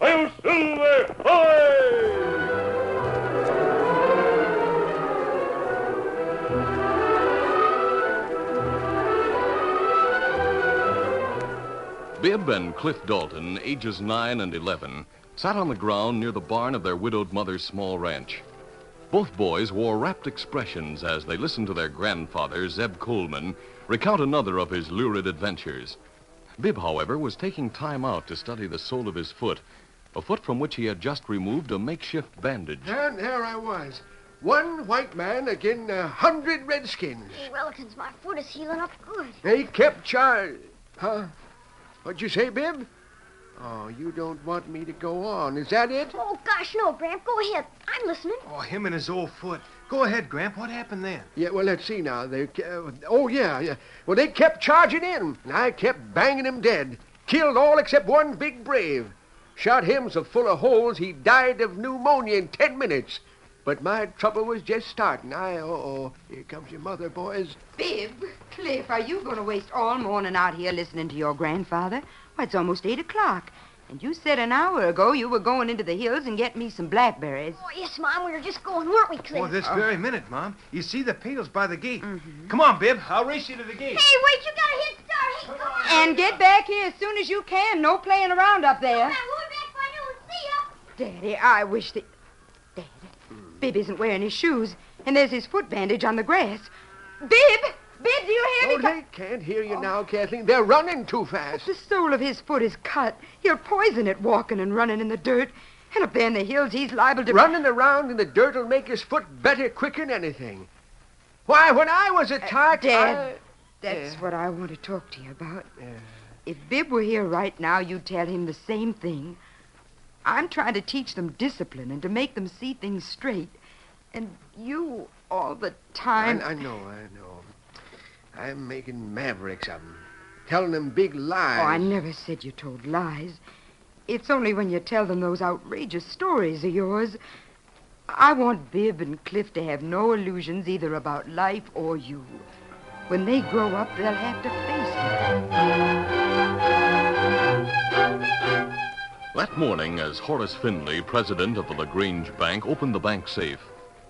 Silver! Bibb and Cliff Dalton, ages 9 and 11, sat on the ground near the barn of their widowed mother's small ranch. Both boys wore rapt expressions as they listened to their grandfather, Zeb Coleman, recount another of his lurid adventures. Bib, however, was taking time out to study the sole of his foot, a foot from which he had just removed a makeshift bandage. And there I was. One white man again a hundred redskins. Hey, Wilkins, my foot is healing up good. They kept charge. Huh? What'd you say, Bib? Oh, you don't want me to go on. Is that it? Oh, gosh, no, Gramp. Go ahead. I'm listening. Oh, him and his old foot. Go ahead, Gramp. What happened then? Yeah, well, let's see now. They, uh, oh, yeah, yeah. Well, they kept charging in, and I kept banging 'em dead. Killed all except one big brave. Shot him so full of holes he died of pneumonia in ten minutes. But my trouble was just starting. I, oh, here comes your mother, boys. Bib, Cliff, are you going to waste all morning out here listening to your grandfather? Why, it's almost eight o'clock. And you said an hour ago you were going into the hills and get me some blackberries. Oh, yes, Mom. We were just going, weren't we, Cliff? Oh, this oh. very minute, Mom. You see the pails by the gate. Mm-hmm. Come on, Bib. I'll race you to the gate. Hey, wait, you got a head start. Hey, come on. And get back here as soon as you can. No playing around up there. Now, we'll be back by noon. See ya. Daddy, I wish that. Daddy, Bib isn't wearing his shoes, and there's his foot bandage on the grass. Bib! Bib, do you hear Oh, me? co- they can't hear you now, Kathleen. They're running too fast. The sole of his foot is cut. He'll poison it walking and running in the dirt. And up there in the hills, he's liable to. Running around in the dirt will make his foot better quicker than anything. Why, when I was a uh, tart, Dad. I- That's Yeah. what I want to talk to you about. Yeah. If Bib were here right now, you'd tell him the same thing. I'm trying to teach them discipline and to make them see things straight. And you, all the I, time. I know, I know. I'm making mavericks of them, telling them big lies. Oh, I never said you told lies. It's only when you tell them those outrageous stories of yours. I want Bib and Cliff to have no illusions either about life or you. When they grow up, they'll have to face it. That morning, as Horace Finley, president of the LaGrange Bank, opened the bank safe,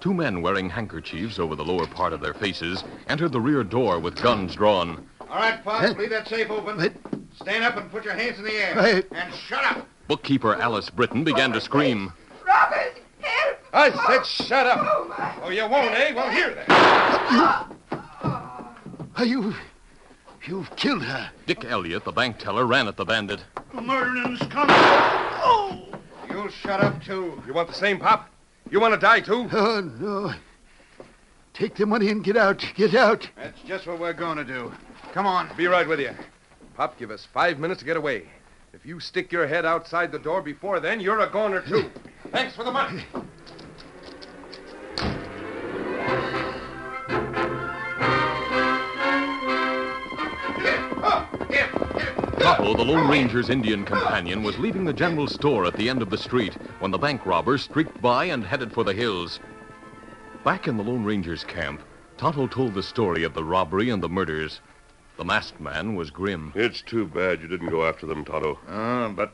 two men wearing handkerchiefs over the lower part of their faces entered the rear door with guns drawn. All right, Fox, leave that safe open. Stand up and put your hands in the air. And shut up. Bookkeeper Alice Britton began to scream. Robbers, help! I said shut up. Oh, you won't, eh? Well, here then. Are You've, You've killed her. Dick Elliott, the bank teller, ran at the bandit. The murdering's coming. Oh! You'll shut up, too. You want the same, Pop? You want to die, too? Oh, no. Take the money and get out. Get out. That's just what we're going to do. Come on. Be right with you. Pop, give us five minutes to get away. If you stick your head outside the door before then, you're a goner, too. Thanks for the money. Tonto, the Lone Ranger's Indian companion, was leaving the general store at the end of the street when the bank robbers streaked by and headed for the hills. Back in the Lone Ranger's camp, Tonto told the story of the robbery and the murders. The masked man was grim. It's too bad you didn't go after them, Tonto. Ah, but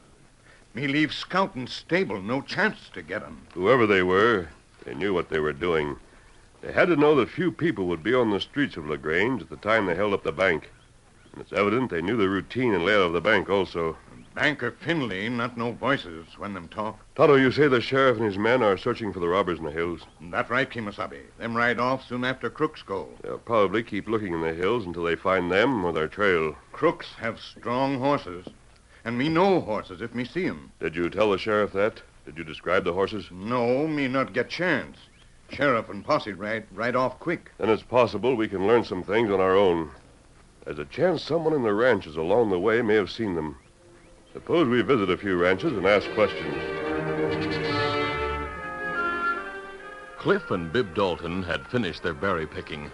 me leave scouting stable. No chance to get 'em. Whoever they were, they knew what they were doing. They had to know that few people would be on the streets of LaGrange at the time they held up the bank. And it's evident they knew the routine and layout of the bank also. Banker Finley, not no voices when them talk. Tonto, you say the sheriff and his men are searching for the robbers in the hills. That right, Kemosabe. Them ride off soon after Crooks go. They'll probably keep looking in the hills until they find them or their trail. Crooks have strong horses. And me know horses if me see 'em. Did you tell the sheriff that? Did you describe the horses? No, me not get chance. Sheriff and posse ride right off quick. Then it's possible we can learn some things on our own. There's a chance someone in the ranches along the way may have seen them. Suppose we visit a few ranches and ask questions. Cliff and Bib Dalton had finished their berry picking,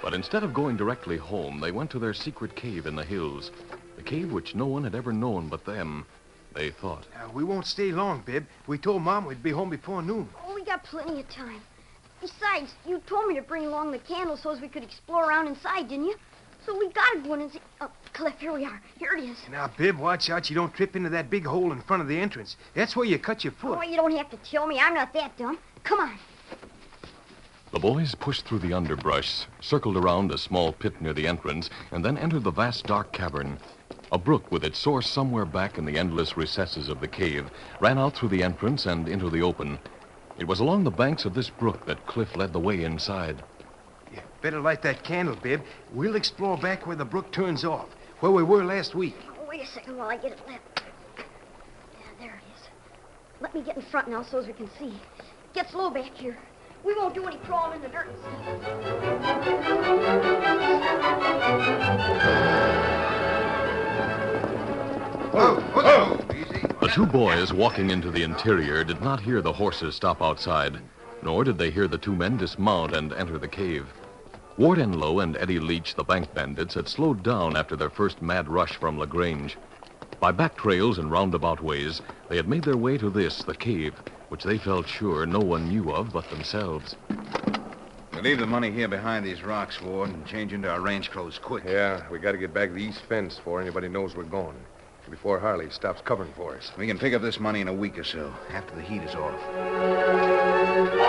but instead of going directly home, they went to their secret cave in the hills. The cave which no one had ever known but them, they thought. Uh, we won't stay long, Bib. We told Mom we'd be home before noon. Oh, we got plenty of time. Besides, you told me to bring along the candle so as we could explore around inside, didn't you? So we gotta go in and see. Oh, Cliff, here we are. Here it is. Now, Bib, watch out you don't trip into that big hole in front of the entrance. That's where you cut your foot. Oh, you don't have to tell me. I'm not that dumb. Come on. The boys pushed through the underbrush, circled around a small pit near the entrance, and then entered the vast dark cavern. A brook with its source somewhere back in the endless recesses of the cave ran out through the entrance and into the open. It was along the banks of this brook that Cliff led the way inside. You better light that candle, Bib. We'll explore back where the brook turns off, where we were last week. Oh, wait a second while I get it lit. Yeah, there it is. Let me get in front now so as we can see. Get slow back here. We won't do any crawling in the dirt and stuff. Whoa, whoa. The two boys walking into the interior did not hear the horses stop outside, nor did they hear the two men dismount and enter the cave. Ward Enlow and Eddie Leach, the bank bandits, had slowed down after their first mad rush from LaGrange. By back trails and roundabout ways, they had made their way to this, the cave, which they felt sure no one knew of but themselves. We'll leave the money here behind these rocks, Ward, and change into our range clothes quick. Yeah, we got to get back to the east fence before anybody knows we're going. Before Harley stops covering for us. We can pick up this money in a week or so, after the heat is off.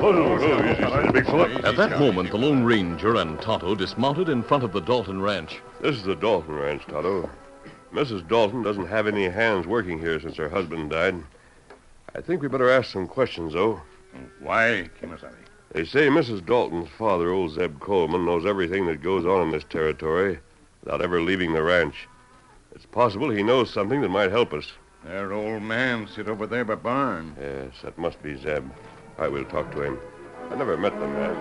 At that moment, the Lone Ranger and Tonto dismounted in front of the Dalton Ranch. This is the Dalton Ranch, Tonto. Mrs. Dalton doesn't have any hands working here since her husband died. I think we better ask some questions, though. Why, Kemosabe? They say Mrs. Dalton's father, old Zeb Coleman, knows everything that goes on in this territory without ever leaving the ranch. It's possible he knows something that might help us. Their old man sit over there by barn. Yes, that must be Zeb. I will talk to him. I never met the man.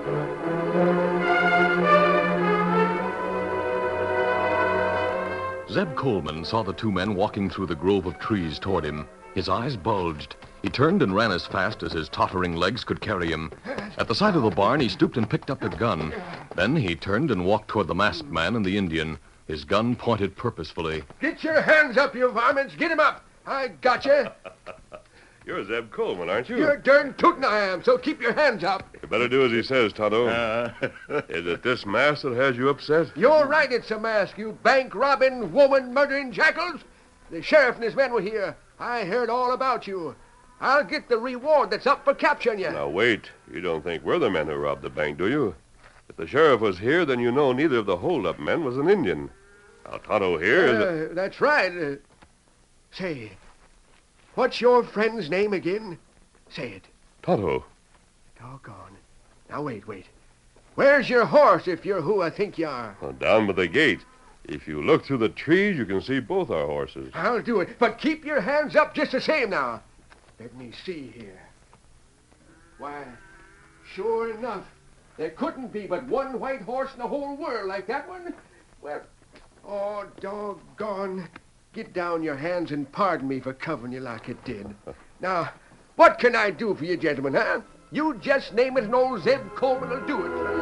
Zeb Coleman saw the two men walking through the grove of trees toward him. His eyes bulged. He turned and ran as fast as his tottering legs could carry him. At the side of the barn, he stooped and picked up a gun. Then he turned and walked toward the masked man and the Indian. his gun pointed purposefully. Get your hands up, you varmints. Get him up. I got you. You're Zeb Coleman, aren't you? You're darn tootin' I am, so keep your hands up. You better do as he says, Tonto. Uh. Is it this mask that has you upset? You're right, it's a mask, you bank robbing, woman murdering jackals. The sheriff and his men were here. I heard all about you. I'll get the reward that's up for capturing you. Now, wait. You don't think we're the men who robbed the bank, do you? If the sheriff was here, then you know neither of the hold-up men was an Indian. Now, Tonto here is a... Uh, that's right. Uh, say, what's your friend's name again? Say it. Tonto. Doggone. Now, wait, wait. Where's your horse if you're who I think you are? Well, down by the gate. If you look through the trees, you can see both our horses. I'll do it, but keep your hands up just the same now. Let me see here. Why, sure enough, there couldn't be but one white horse in the whole world like that one. Well, oh, doggone. Get down your hands and pardon me for covering you like it did. Now, what can I do for you, gentlemen, huh? You just name it and old Zeb Coleman will do it for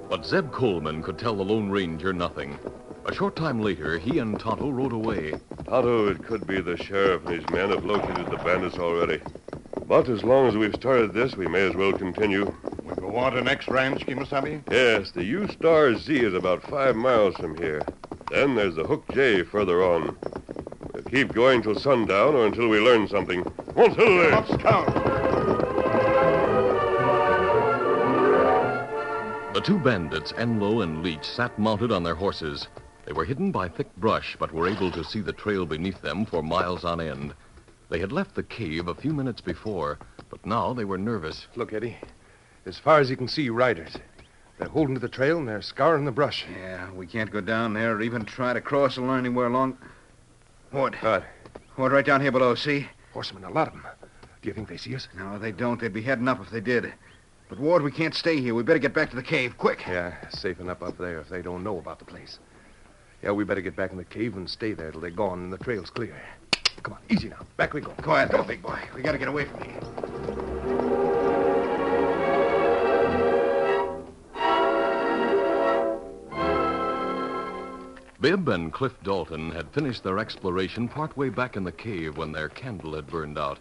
you. But Zeb Coleman could tell the Lone Ranger nothing. A short time later, he and Tonto rode away. Tonto, it could be the sheriff and his men have located the bandits already. But as long as we've started this, we may as well continue. We go X to next ranch, Kemosabe? Yes, the U Star Z is about five miles from here. Then there's the Hook J further on. We'll keep going till sundown or until we learn something. Until then. Let's count. The two bandits, Enlow and Leach, sat mounted on their horses. They were hidden by thick brush, but were able to see the trail beneath them for miles on end. They had left the cave a few minutes before, but now they were nervous. Look, Eddie. As far as you can see, riders. They're holding to the trail and they're scouring the brush. Yeah, we can't go down there or even try to cross or learn anywhere along. What? What? What, right down here below, see? Horsemen, a lot of them. Do you think they see us? No, they don't. They'd be heading up if they did. But, Ward, we can't stay here. We better get back to the cave, quick. Yeah, safe enough up there if they don't know about the place. Yeah, we better get back in the cave and stay there till they're gone and the trail's clear. Come on, easy now. Back we go. Quiet, though, big boy. We gotta get away from here. Bibb and Cliff Dalton had finished their exploration partway back in the cave when their candle had burned out.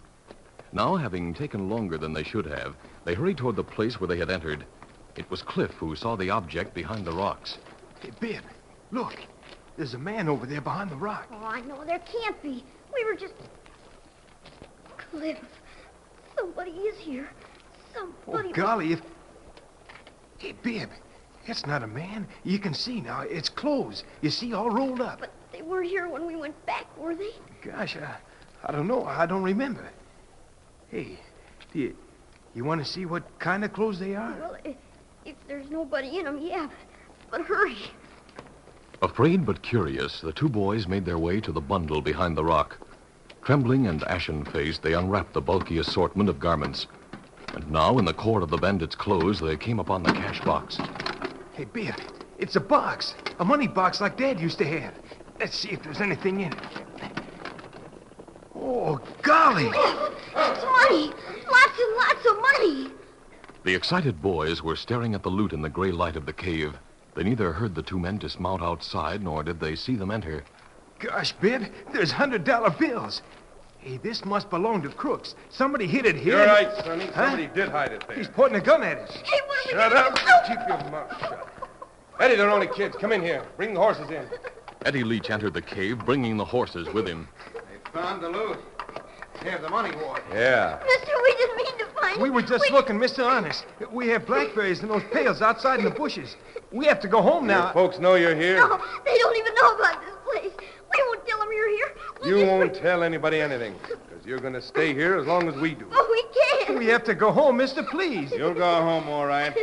Now, having taken longer than they should have, they hurried toward the place where they had entered. It was Cliff who saw the object behind the rocks. Hey, Bibb, look. There's a man over there behind the rock. Oh, I know there can't be. We were just. Cliff. Somebody is here. Somebody. Oh, golly, if. Hey, Bibb, it's not a man. You can see now. It's clothes. You see, all rolled up. But they were here when we went back, were they? Gosh, I, I don't know. I don't remember. Hey, do you, you want to see what kind of clothes they are? Well, if, if there's nobody in them, yeah. But hurry. Afraid but curious, the two boys made their way to the bundle behind the rock. Trembling and ashen faced, they unwrapped the bulky assortment of garments. And now, in the cord of the bandits' clothes, they came upon the cash box. Hey, Bibb, it's a box. A money box like Dad used to have. Let's see if there's anything in it. Oh, golly. It's money. Lots and lots of money. The excited boys were staring at the loot in the gray light of the cave. They neither heard the two men dismount outside, nor did they see them enter. Gosh, Bibb, there's hundred dollar bills. Hey, this must belong to Crooks. Somebody hid it here. You're right, Sonny. Somebody did hide it there. He's pointing a gun at us. Hey, what are we Shut gonna up. do? Keep your mouth shut. Eddie, they're only kids. Come in here. Bring the horses in. Eddie Leach entered the cave, bringing the horses with him. They found the loot. Here's the money, Ward. Yeah. Mister, we didn't mean to find We were just we... looking, Mr. Honest. We have blackberries in those pails outside in the bushes. We have to go home now. Your folks know you're here. No, they don't even know about this place. We won't tell them you're here. We'll You won't tell anybody anything, because you're going to stay here as long as we do. Oh, we can't. We have to go home, mister, please. You'll go home, all right,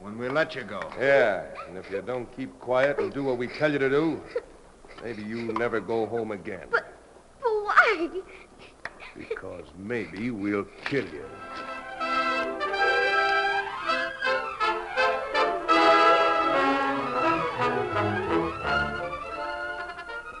when we let you go. Yeah, and if you don't keep quiet and do what we tell you to do, maybe you'll never go home again. But, but why? Because maybe we'll kill you.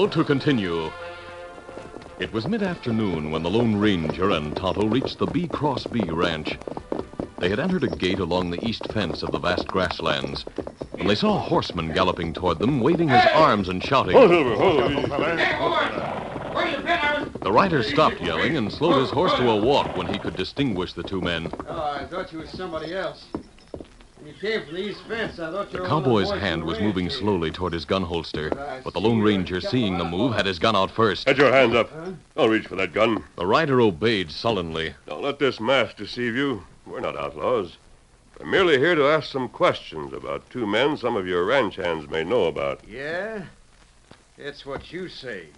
Now to continue. It was mid afternoon when the Lone Ranger and Tonto reached the B Cross B ranch. They had entered a gate along the east fence of the vast grasslands when they saw a horseman galloping toward them, waving his arms and shouting. Oh, Silver, oh, The rider stopped yelling and slowed his horse to a walk when he could distinguish the two men. Oh, I thought you was somebody else. When you came from the east fence, I thought you The cowboy's one of the boys hand was moving ranch. slowly toward his gun holster, but the Lone Ranger, seeing the move, had his gun out first. Get your hands up. Don't reach for that gun. The rider obeyed sullenly. Don't let this mask deceive you. We're not outlaws. We're merely here to ask some questions about two men some of your ranch hands may know about. Yeah? It's what you say.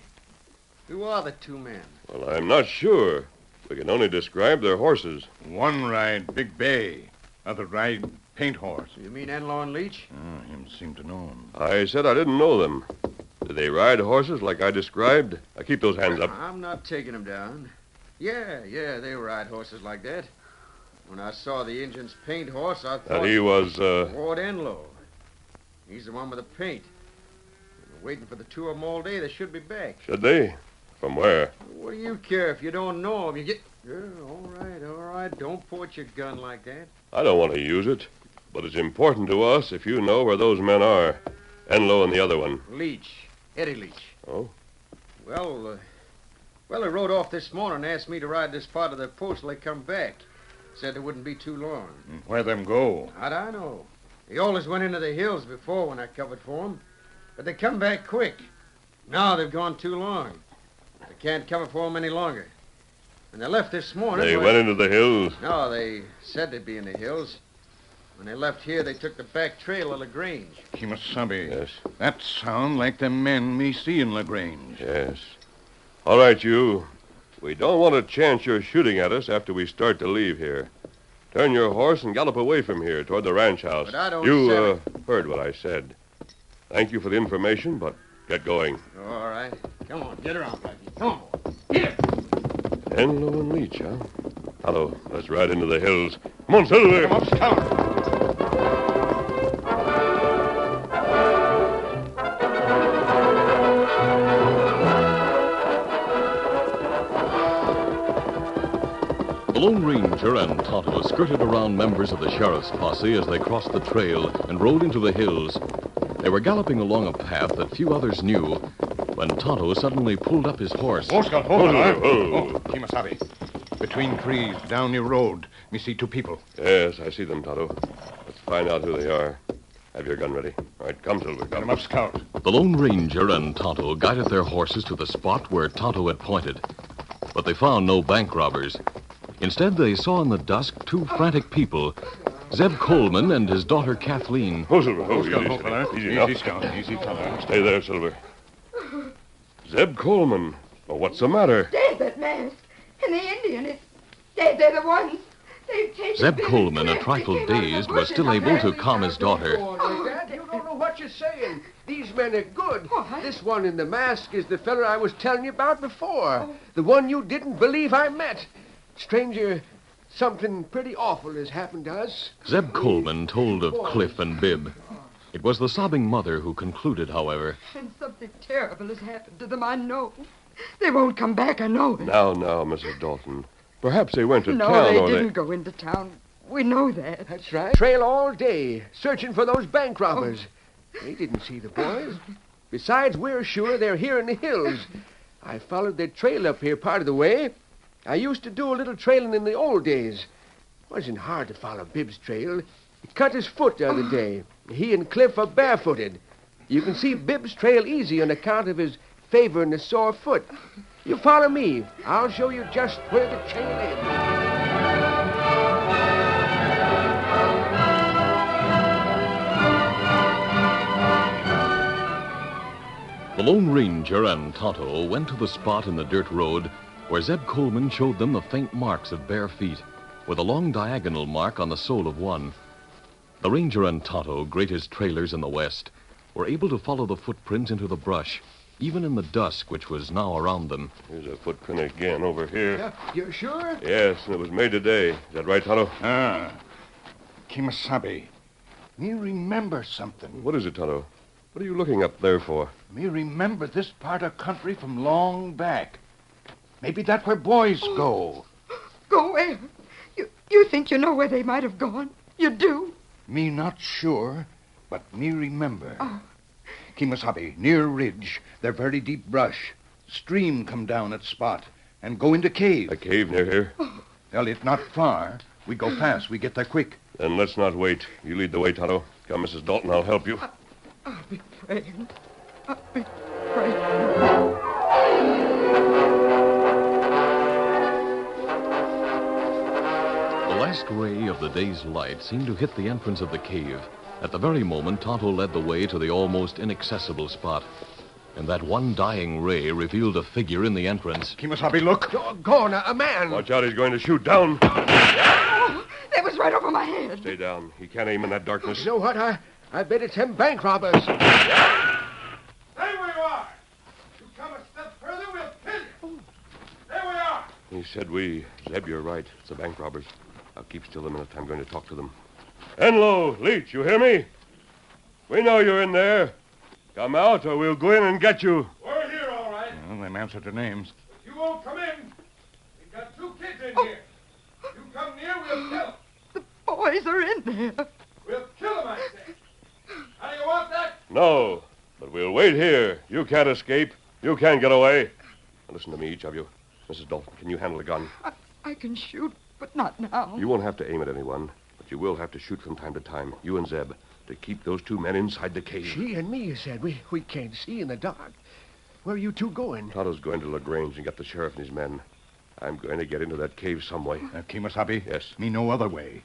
Who are the two men? Well, I'm not sure. We can only describe their horses. One ride Big Bay, other ride Paint Horse. You mean Enlow and Leach? Oh, him seem to know him. I said I didn't know them. Do they ride horses like I described? I keep those hands up. I'm not taking them down. Yeah, yeah, they ride horses like that. When I saw the Injun's paint horse, I thought... That he was, uh, Ward Enlow. He's the one with the paint. We're waiting for the two of them all day. They should be back. should they? From where? What do you care if you don't know him? You get... Yeah, all right, all right. Don't point your gun like that. I don't want to use it, but it's important to us if you know where those men are. Enlow and the other one. Leach. Eddie Leach. Oh? Well, uh, well, they rode off this morning and asked me to ride this part of their post till they come back. Said it wouldn't be too long. Where them go? How'd I know? They always went into the hills before when I covered for 'em, but they come back quick. Now they've gone too long. I can't cover for 'em any longer. When they left this morning... They well- went into the hills. No, they said they'd be in the hills. When they left here, they took the back trail of LaGrange. Kemosabe. Yes. That sound like the men me see in LaGrange. Yes. All right, you. We don't want to chance your shooting at us after we start to leave here. Turn your horse and gallop away from here toward the ranch house. But I don't You uh, heard what I said. Thank you for the information, but get going. All right. Come on, get around, Blackie. Come on. Here. Enlow and Leach, huh? Hello. Let's ride into the hills. Come on, Silver. Come up, Scout. The Lone Ranger and Tonto skirted around members of the sheriff's posse as they crossed the trail and rode into the hills. They were galloping along a path that few others knew when Tonto suddenly pulled up his horse. Oh, Scout, hold on. Oh, huh? oh. Oh, Kemosabe. Between trees, down the road, me see two people. Yes, I see them, Tonto. Let's find out who they are. Have your gun ready. All right, come, Silver. Get Come. him up, Scout. The Lone Ranger and Tonto guided their horses to the spot where Tonto had pointed. But they found no bank robbers. Instead, they saw in the dusk two frantic people Zeb Coleman and his daughter Kathleen. Oh, Silver. Oh, Oh, Scout, easy, hold fella. easy, Easy. Scout. Easy, fella. Stay there, Silver. Zeb Coleman. Well, what's the matter? There's that mask. And the Indian is. They, they're the ones. They've taken Zeb Coleman, a trifle They came out of the dazed, was still able to calm his daughter. Go on like. You don't know what you're saying. These men are good. Oh, what? This one in the mask is the fellow I was telling you about before. The one you didn't believe I met. Stranger, something pretty awful has happened to us. Zeb Coleman told of Cliff and Bib. It was the sobbing mother who concluded, however. And something terrible has happened to them, I know. They won't come back, I know. Now, now, Mrs. Dalton. Perhaps they went to no, town No, they didn't go into town. We know that. That's right. Trail all day, searching for those bank oh. robbers. They didn't see the boys. Besides, we're sure they're here in the hills. I followed their trail up here part of the way. I used to do a little trailing in the old days. It Wasn't hard to follow Bibb's trail. He cut his foot the other oh. day. He and Cliff are barefooted. You can see Bibb's trail easy on account of his favoring the sore foot. You follow me. I'll show you just where the trail is. The Lone Ranger and Tonto went to the spot in the dirt road where Zeb Coleman showed them the faint marks of bare feet, with a long diagonal mark on the sole of one. The Ranger and Tonto, greatest trailers in the West, were able to follow the footprints into the brush, even in the dusk which was now around them. Here's a footprint again over here. Yeah, you're sure? Yes, and it was made today. Is that right, Tonto? Ah. Kemosabe. Me remember something. What is it, Tonto? What are you looking up there for? Me remember this part of country from long back. Maybe that's where boys go. Go where? You, you think you know where they might have gone? You do? Me not sure, but me remember. Oh. Kemosabe, near ridge, there very deep brush. Stream come down at spot and go into cave. A cave near here? Well, it not far. We go fast. We get there quick. Then let's not wait. You lead the way, Tonto. Come, Mrs. Dalton, I'll help you. I'll be praying. I'll be praying. The last ray of the day's light seemed to hit the entrance of the cave. At the very moment, Tonto led the way to the almost inaccessible spot. And that one dying ray revealed a figure in the entrance. Kemosabe, look. Gone, a, a man. Watch out, he's going to shoot down. Oh, that was right over my head. Stay down. He can't aim in that darkness. You know what? I, I bet it's them bank robbers. Stay where you are. You come a step further, we'll kill you. There we are. He said we. Zeb, you're right. It's the bank robbers. I'll keep still a minute. I'm going to talk to them. Enlow, Leach, you hear me? We know you're in there. Come out, or we'll go in and get you. We're here, all right. Well, them answer to names. You won't come in. We've got two kids in oh. here. You come near, we'll kill 'em. The boys are in there. We'll kill them, I say. How do you want that? No, but we'll wait here. You can't escape. You can't get away. Now listen to me, each of you. Mrs. Dalton, can you handle a gun? I, I can shoot, but not now. You won't have to aim at anyone, but you will have to shoot from time to time, you and Zeb, to keep those two men inside the cave. She and me, you said. We, we can't see in the dark. Where are you two going? Tonto's going to LaGrange and get the sheriff and his men. I'm going to get into that cave some way. Uh, Kemosabe? Yes. Me no other way.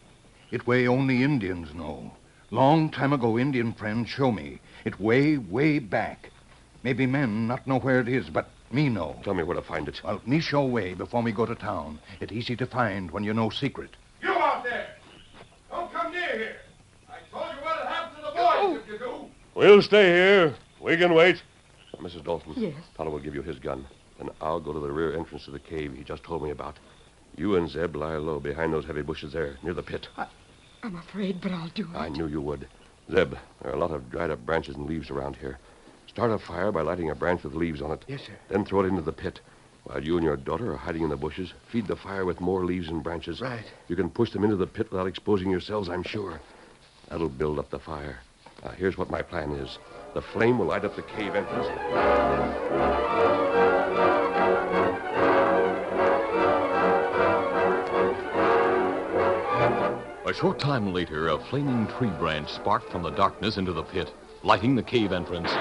It way only Indians know. Long time ago, Indian friends show me. It way, way back. Maybe men not know where it is, but me know. Tell me where to find it. Well, me show way before we go to town. It easy to find when you know secret. You out there. Don't come near here. I told you what'll happen to the boys if you do. We'll stay here. We can wait. Mrs. Dalton. Yes. Tonto will give you his gun. Then I'll go to the rear entrance to the cave he just told me about. You and Zeb lie low behind those heavy bushes there, near the pit. I'm afraid, but I'll do it. I knew you would. Zeb, there are a lot of dried up branches and leaves around here. Start a fire by lighting a branch with leaves on it. Yes, sir. Then throw it into the pit. While you and your daughter are hiding in the bushes, feed the fire with more leaves and branches. Right. You can push them into the pit without exposing yourselves, I'm sure. That'll build up the fire. Now, here's what my plan is. The flame will light up the cave entrance. A short time later, a flaming tree branch sparked from the darkness into the pit, lighting the cave entrance.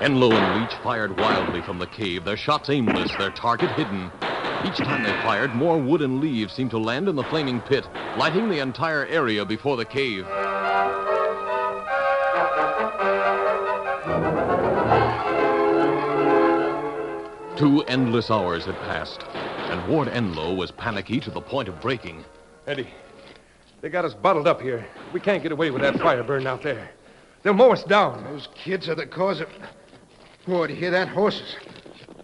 Enlow and Leach fired wildly from the cave, their shots aimless, their target hidden. Each time they fired, more wood and leaves seemed to land in the flaming pit, lighting the entire area before the cave. Two endless hours had passed, and Ward Enlow was panicky to the point of breaking. Eddie, they got us bottled up here. We can't get away with that fire burning out there. They'll mow us down. Those kids are the cause of. Boy, do you hear that? Horses.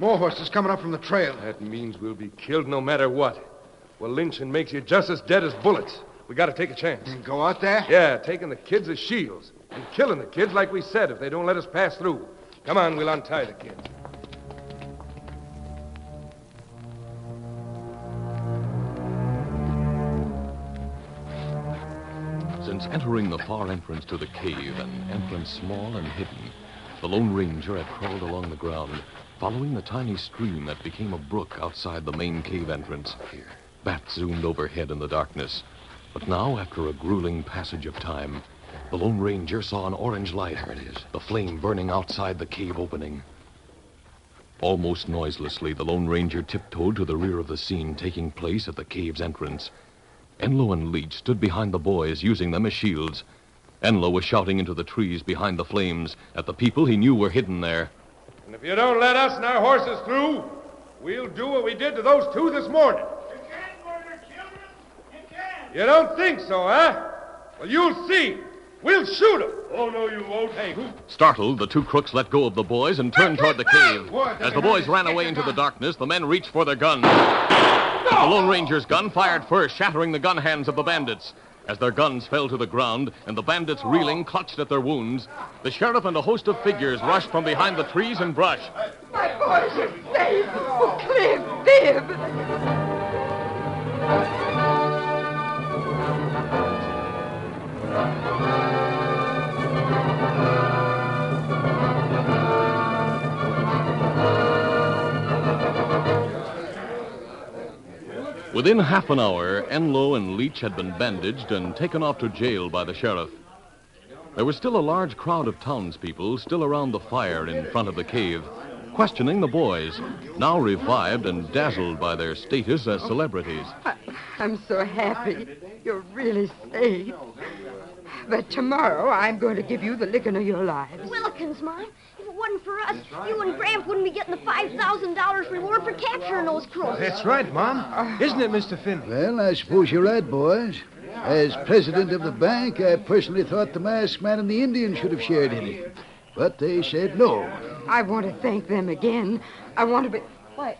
More horses coming up from the trail. That means we'll be killed no matter what. Well, lynching makes you just as dead as bullets. We got to take a chance. And go out there? Yeah, taking the kids as shields. And killing the kids like we said if they don't let us pass through. Come on, we'll untie the kids. Since entering the far entrance to the cave, an entrance small and hidden, the Lone Ranger had crawled along the ground, following the tiny stream that became a brook outside the main cave entrance. Bat zoomed overhead in the darkness. But now, after a grueling passage of time, the Lone Ranger saw an orange light. There it is. The flame burning outside the cave opening. Almost noiselessly, the Lone Ranger tiptoed to the rear of the scene taking place at the cave's entrance. Enlow and Leach stood behind the boys, using them as shields. Enlow was shouting into the trees behind the flames at the people he knew were hidden there. And if you don't let us and our horses through, we'll do what we did to those two this morning. You can't murder children. You can't. You don't think so, huh? Well, you'll see. We'll shoot them. Oh, no, you won't. Hey, who? Startled, the two crooks let go of the boys and turned toward the cave. As the boys ran away into the darkness, the men reached for their guns. The Lone Ranger's gun fired first, shattering the gun hands of the bandits. As their guns fell to the ground and the bandits reeling clutched at their wounds, the sheriff and a host of figures rushed from behind the trees and brush. My boys are safe. Oh, Cliff, Bibb. Within half an hour, Enlow and Leach had been bandaged and taken off to jail by the sheriff. There was still a large crowd of townspeople still around the fire in front of the cave, questioning the boys, now revived and dazzled by their status as celebrities. I, I'm so happy. You're really safe. But tomorrow I'm going to give you the licking of your lives. Willikins, Mom. If it wasn't for us, you and Gramp wouldn't be getting the $5,000 reward for capturing those crooks. That's right, Mom. Isn't it, Mr. Finn? Well, I suppose you're right, boys. As president of the bank, I personally thought the masked man and the Indian should have shared in it. But they said no. I want to thank them again. I want to be. Why,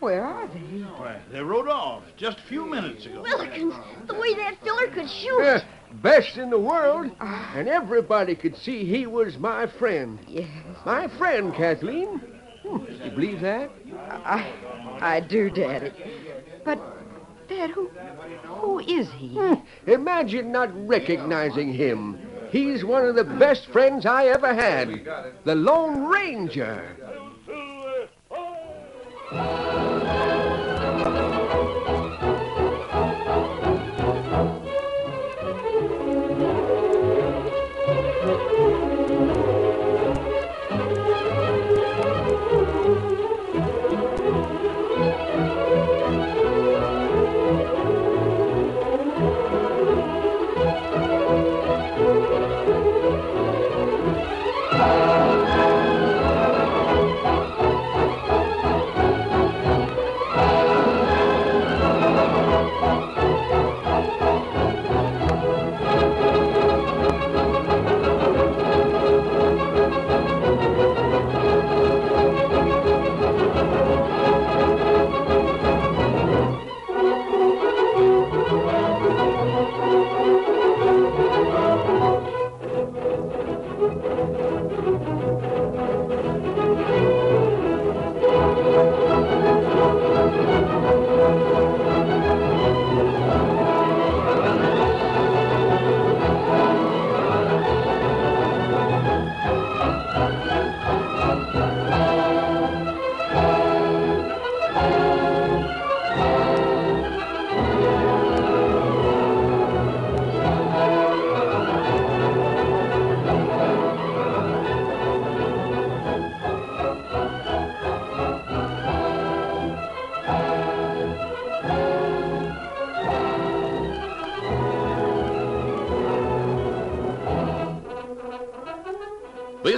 where are they? Why, they rode off just a few minutes ago. Willikins, the way that filler could shoot. Yeah, best in the world. And everybody could see he was my friend. Yes. My friend, Kathleen. Hmm, you believe that? I, I do, Daddy. But, Dad, who, who is he? Hmm, Imagine not recognizing him. He's one of the best friends I ever had. The Lone Ranger.